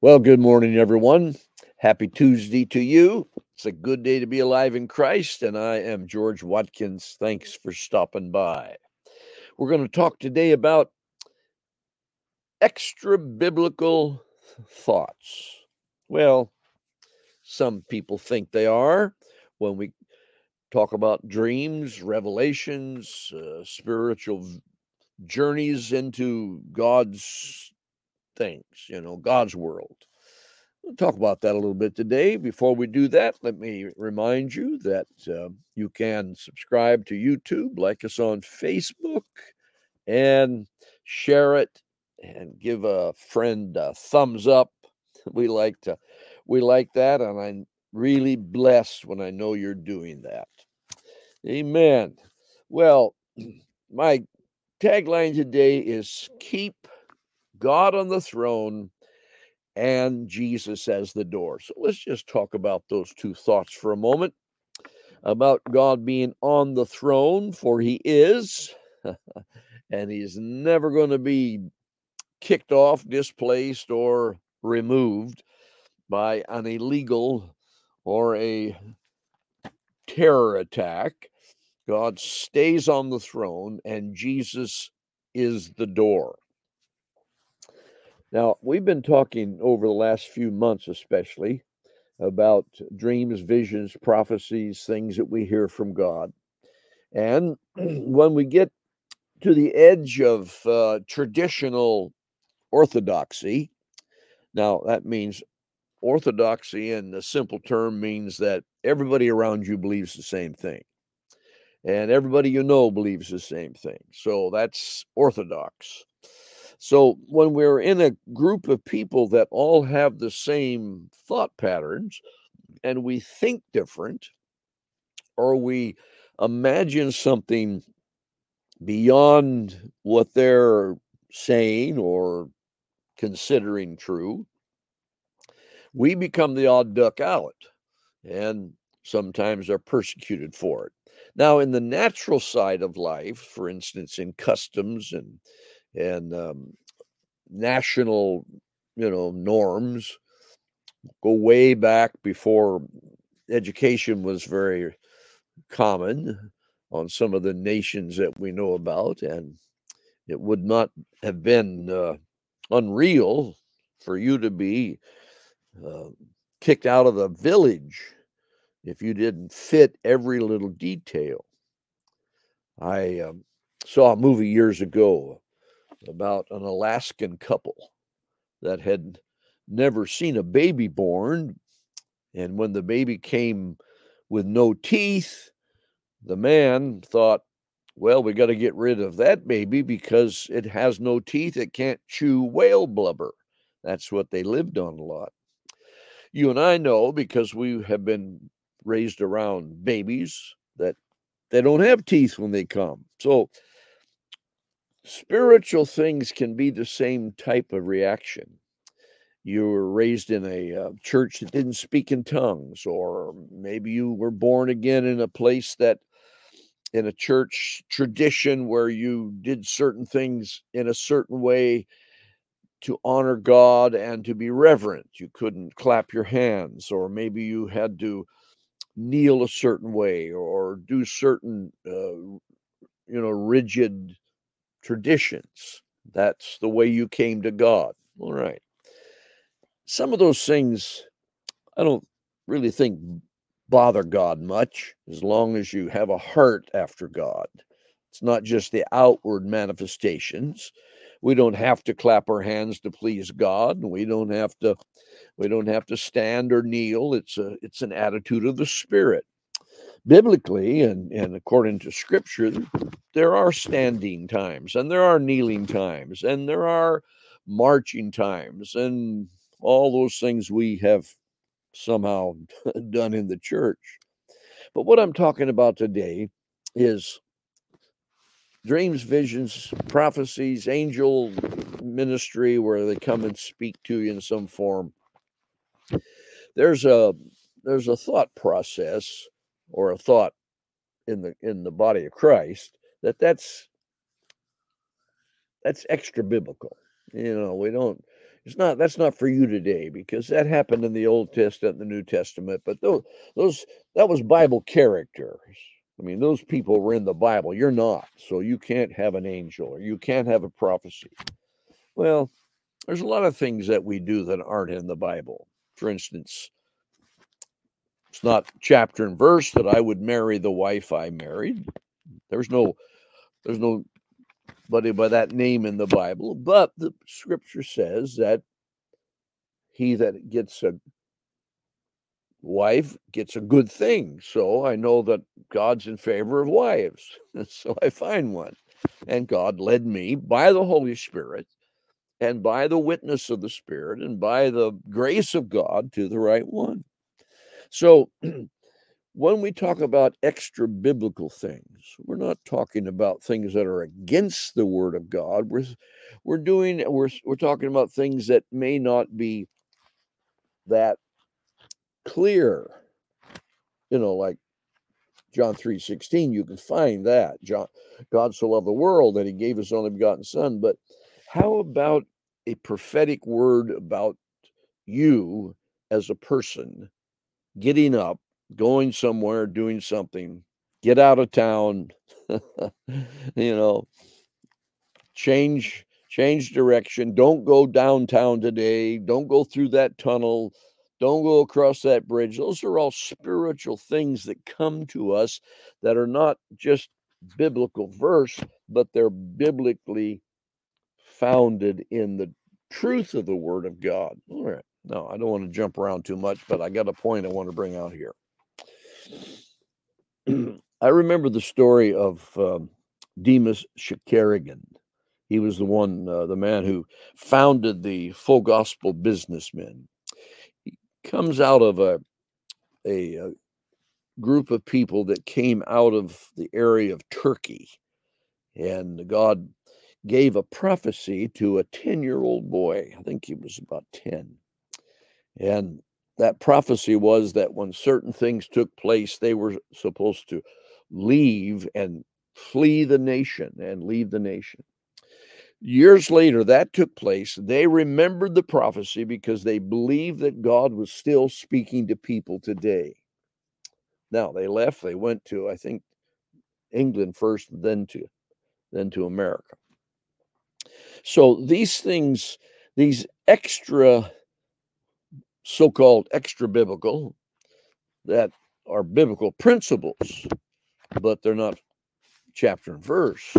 Well, good morning, everyone. Happy Tuesday to you. It's a good day to be alive in Christ, and I am George Watkins. Thanks for stopping by. We're going to talk today about extra biblical thoughts. Well, some people think they are when we talk about dreams, revelations, uh, spiritual journeys into God's things, you know, God's world. We'll talk about that a little bit today. Before we do that, let me remind you that uh, you can subscribe to YouTube, like us on Facebook, and share it and give a friend a thumbs up. We like to we like that and I'm really blessed when I know you're doing that. Amen. Well, my tagline today is keep God on the throne and Jesus as the door. So let's just talk about those two thoughts for a moment about God being on the throne, for he is, and he's never going to be kicked off, displaced, or removed by an illegal or a terror attack. God stays on the throne, and Jesus is the door. Now, we've been talking over the last few months, especially about dreams, visions, prophecies, things that we hear from God. And when we get to the edge of uh, traditional orthodoxy, now that means orthodoxy in the simple term means that everybody around you believes the same thing. And everybody you know believes the same thing. So that's orthodox. So when we're in a group of people that all have the same thought patterns and we think different, or we imagine something beyond what they're saying or considering true, we become the odd duck out and sometimes are persecuted for it. Now, in the natural side of life, for instance, in customs and and um, national, you know, norms go way back before education was very common on some of the nations that we know about, and it would not have been uh, unreal for you to be uh, kicked out of the village if you didn't fit every little detail. I um, saw a movie years ago about an Alaskan couple that had never seen a baby born. And when the baby came with no teeth, the man thought, well, we got to get rid of that baby because it has no teeth. It can't chew whale blubber. That's what they lived on a lot. You and I know because we have been raised around babies that they don't have teeth when they come. So spiritual things can be the same type of reaction. You were raised in a uh, church that didn't speak in tongues, or maybe you were born again in a place that, in a church tradition where you did certain things in a certain way to honor God and to be reverent. You couldn't clap your hands, or maybe you had to kneel a certain way or do certain, uh, you know, rigid traditions. That's the way you came to God. All right. Some of those things I don't really think bother God much as long as you have a heart after God. It's not just the outward manifestations. We don't have to clap our hands to please God. We don't have to we don't have to stand or kneel. It's a it's an attitude of the spirit biblically and, and according to scripture, there are standing times and there are kneeling times and there are marching times and all those things we have somehow done in the church. But what I'm talking about today is dreams, visions, prophecies, angel ministry where they come and speak to you in some form. There's a there's a thought process or a thought in the in the body of Christ that that's that's extra biblical. You know, we don't It's not that's not for you today because that happened in the Old Testament and the New Testament, but those those that was Bible characters. I mean, those people were in the Bible. You're not. So you can't have an angel or you can't have a prophecy. Well, there's a lot of things that we do that aren't in the Bible. For instance, it's not chapter and verse that I would marry the wife I married. There's no there's no buddy by that name in the Bible, but the scripture says that he that gets a wife gets a good thing. So I know that God's in favor of wives. so I find one. And God led me by the Holy Spirit and by the witness of the Spirit and by the grace of God to the right one. So when we talk about extra biblical things, we're not talking about things that are against the word of God. We're we're doing we're we're talking about things that may not be that clear. You know, like John 3 16, you can find that. John, God so loved the world that he gave his only begotten son. But how about a prophetic word about you as a person getting up, going somewhere, doing something, get out of town, you know, change change direction, don't go downtown today, don't go through that tunnel, don't go across that bridge. Those are all spiritual things that come to us that are not just biblical verse, but they're biblically founded in the truth of the word of God. All right. No, I don't want to jump around too much, but I got a point I want to bring out here. I remember the story of um, Demos Shakarian. He was the one, uh, the man who founded the Full Gospel Businessmen He comes out of a, a, a group of people that came out of the area of Turkey. And God gave a prophecy to a 10 year old boy. I think he was about 10. And that prophecy was that when certain things took place, they were supposed to leave and flee the nation and leave the nation. Years later, that took place. They remembered the prophecy because they believed that God was still speaking to people today. Now they left. They went to, I think, England first, then to, then to America. So these things, these extra, so-called extra biblical, that are biblical principles, but they're not chapter and verse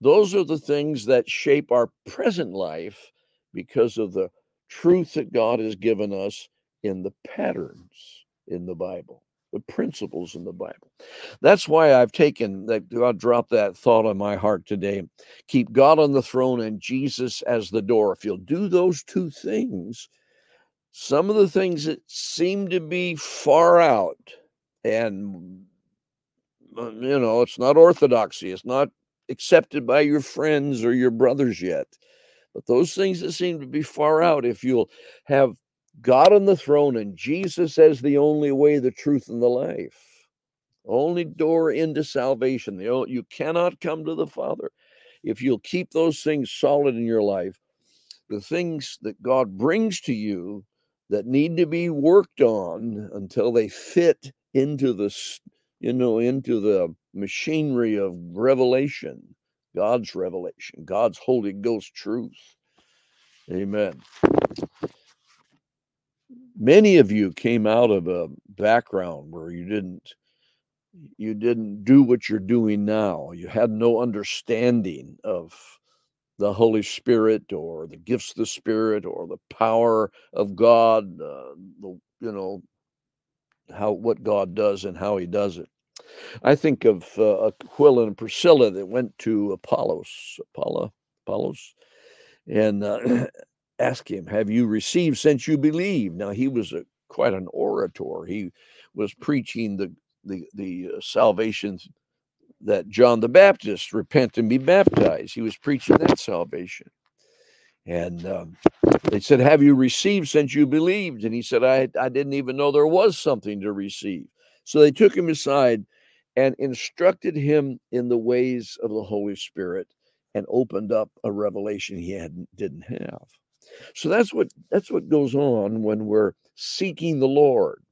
those are the things that shape our present life because of the truth that God has given us in the patterns in the Bible, the principles in the Bible. That's why I've taken that God dropped that thought on my heart today. Keep God on the throne and Jesus as the door. If you'll do those two things, some of the things that seem to be far out and uh, you know, it's not orthodoxy, it's not accepted by your friends or your brothers yet. But those things that seem to be far out, if you'll have God on the throne and Jesus as the only way, the truth, and the life, only door into salvation. You cannot come to the Father if you'll keep those things solid in your life. The things that God brings to you that need to be worked on until they fit into the you know, into the machinery of revelation, God's revelation, God's Holy Ghost truth. Amen. Many of you came out of a background where you didn't you didn't do what you're doing now. You had no understanding of the Holy Spirit or the gifts of the Spirit or the power of God, uh, the you know how what God does and how He does it. I think of uh, Aquila and Priscilla that went to Apollos, Apollo, Apollos, and uh, asked him, "Have you received since you believe?" Now he was a, quite an orator. He was preaching the the the uh, salvation that John the Baptist repent and be baptized. He was preaching that salvation. And um, they said, Have you received since you believed? And he said, I, I didn't even know there was something to receive. So they took him aside and instructed him in the ways of the Holy Spirit and opened up a revelation he hadn't didn't have. So that's what that's what goes on when we're seeking the Lord.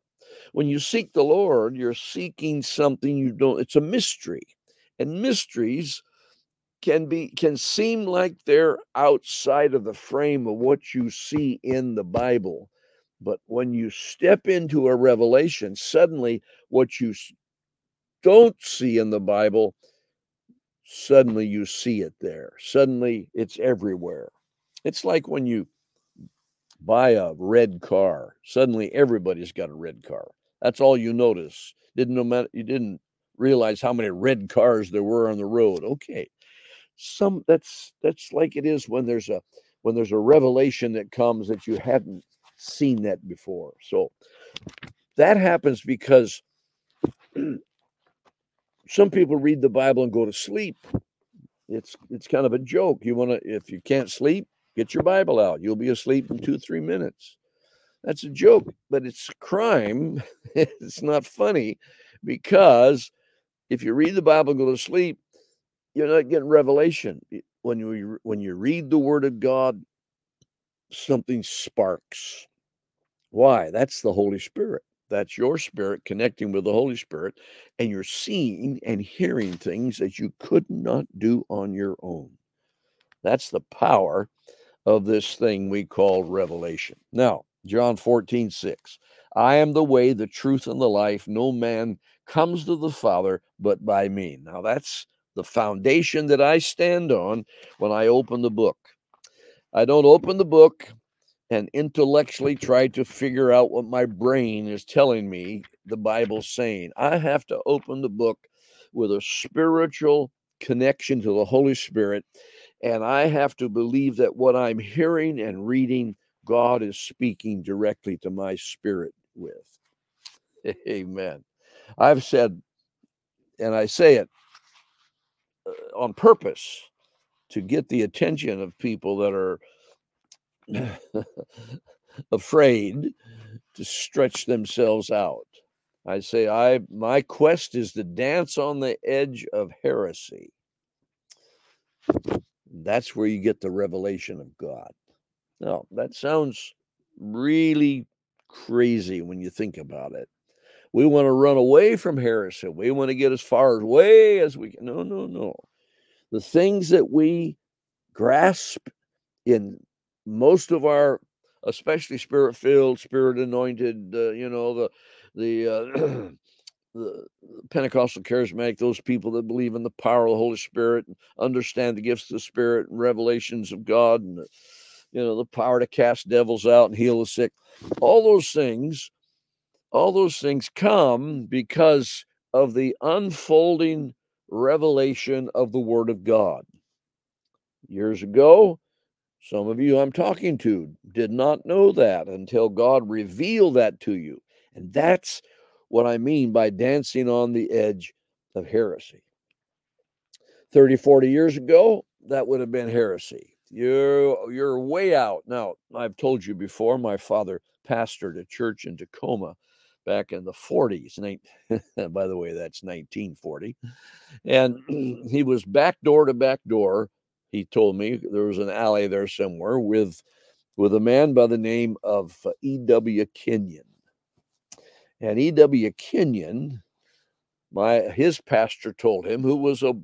When you seek the Lord, you're seeking something you don't it's a mystery. And mysteries can be can seem like they're outside of the frame of what you see in the Bible. But when you step into a revelation, suddenly what you don't see in the Bible, suddenly you see it there. Suddenly it's everywhere. It's like when you buy a red car, suddenly everybody's got a red car. That's all you notice. Didn't no matter you didn't realize how many red cars there were on the road. Okay. Some that's that's like it is when there's a when there's a revelation that comes that you hadn't seen that before. So that happens because some people read the Bible and go to sleep. It's it's kind of a joke. You want to if you can't sleep, get your Bible out. You'll be asleep in 2-3 minutes. That's a joke, but it's crime. it's not funny because if you read the Bible go to sleep, you're not getting revelation. When you when you read the word of God, something sparks. Why? That's the Holy Spirit. That's your spirit connecting with the Holy Spirit, and you're seeing and hearing things that you could not do on your own. That's the power of this thing we call revelation. Now, John 14, 6. I am the way, the truth, and the life. No man comes to the Father but by me. Now, that's the foundation that I stand on when I open the book. I don't open the book and intellectually try to figure out what my brain is telling me the Bible's saying. I have to open the book with a spiritual connection to the Holy Spirit, and I have to believe that what I'm hearing and reading, God is speaking directly to my spirit with. Amen. I've said, and I say it uh, on purpose to get the attention of people that are afraid to stretch themselves out. I say, I my quest is to dance on the edge of heresy. That's where you get the revelation of God. Now, that sounds really crazy when you think about it. We want to run away from heresy. We want to get as far away as we can. No, no, no. The things that we grasp in most of our especially spirit filled spirit anointed uh, you know the the uh, the pentecostal charismatic those people that believe in the power of the holy spirit and understand the gifts of the spirit and revelations of god and the, you know the power to cast devils out and heal the sick all those things all those things come because of the unfolding revelation of the word of god years ago some of you I'm talking to did not know that until God revealed that to you. And that's what I mean by dancing on the edge of heresy. 30, 40 years ago, that would have been heresy. You're, you're way out. Now, I've told you before, my father pastored a church in Tacoma back in the 40s. By the way, that's 1940. And he was back door to back door he told me there was an alley there somewhere with with a man by the name of uh, E.W. Kenyon. And E.W. Kenyon, my his pastor told him, who was a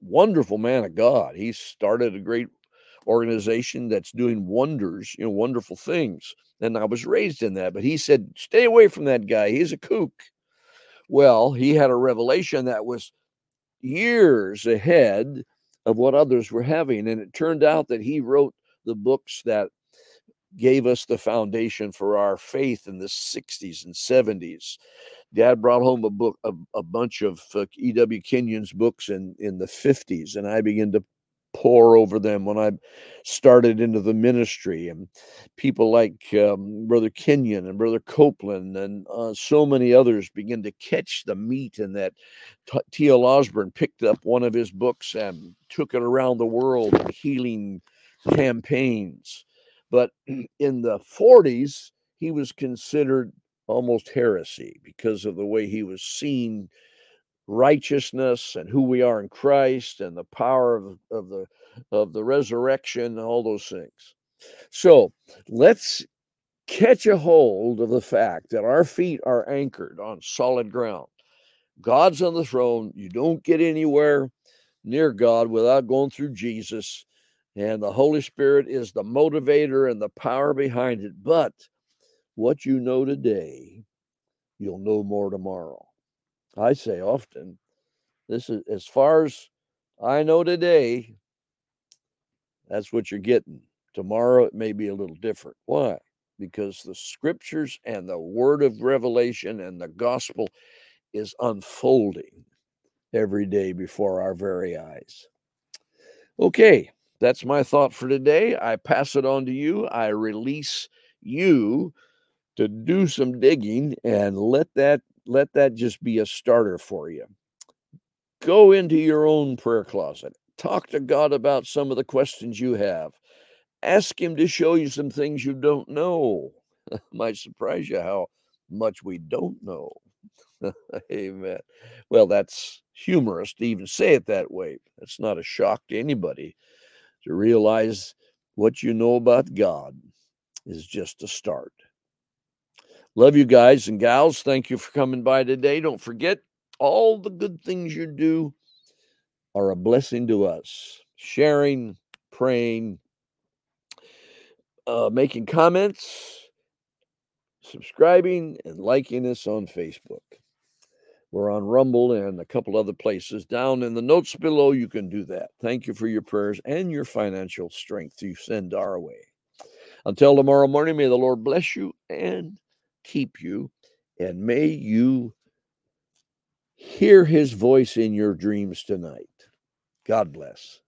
wonderful man of God. He started a great organization that's doing wonders, you know, wonderful things. And I was raised in that, but he said, stay away from that guy. He's a kook. Well, he had a revelation that was years ahead of what others were having. And it turned out that he wrote the books that gave us the foundation for our faith in the 60s and 70s. Dad brought home a book, a, a bunch of uh, E.W. Kenyon's books in, in the 50s, and I began to pour over them when I started into the ministry. And people like um, Brother Kenyon and Brother Copeland and uh, so many others begin to catch the meat in that. T.L. Osborn picked up one of his books and took it around the world, healing campaigns. But in the 40s, he was considered almost heresy because of the way he was seen righteousness and who we are in Christ and the power of, of the of the resurrection all those things. So let's catch a hold of the fact that our feet are anchored on solid ground. God's on the throne. You don't get anywhere near God without going through Jesus. And the Holy Spirit is the motivator and the power behind it. But what you know today, you'll know more tomorrow. I say often, this is as far as I know today, that's what you're getting. Tomorrow it may be a little different. Why? Because the scriptures and the word of revelation and the gospel is unfolding every day before our very eyes. Okay, that's my thought for today. I pass it on to you. I release you to do some digging and let that let that just be a starter for you. Go into your own prayer closet. Talk to God about some of the questions you have. Ask him to show you some things you don't know. Might surprise you how much we don't know. Amen. Well, that's humorous to even say it that way. It's not a shock to anybody to realize what you know about God is just a start. Love you guys and gals. Thank you for coming by today. Don't forget, all the good things you do are a blessing to us. Sharing, praying, uh, making comments, subscribing, and liking us on Facebook. We're on Rumble and a couple other places. Down in the notes below, you can do that. Thank you for your prayers and your financial strength you send our way. Until tomorrow morning, may the Lord bless you and keep you, and may you hear his voice in your dreams tonight. God bless.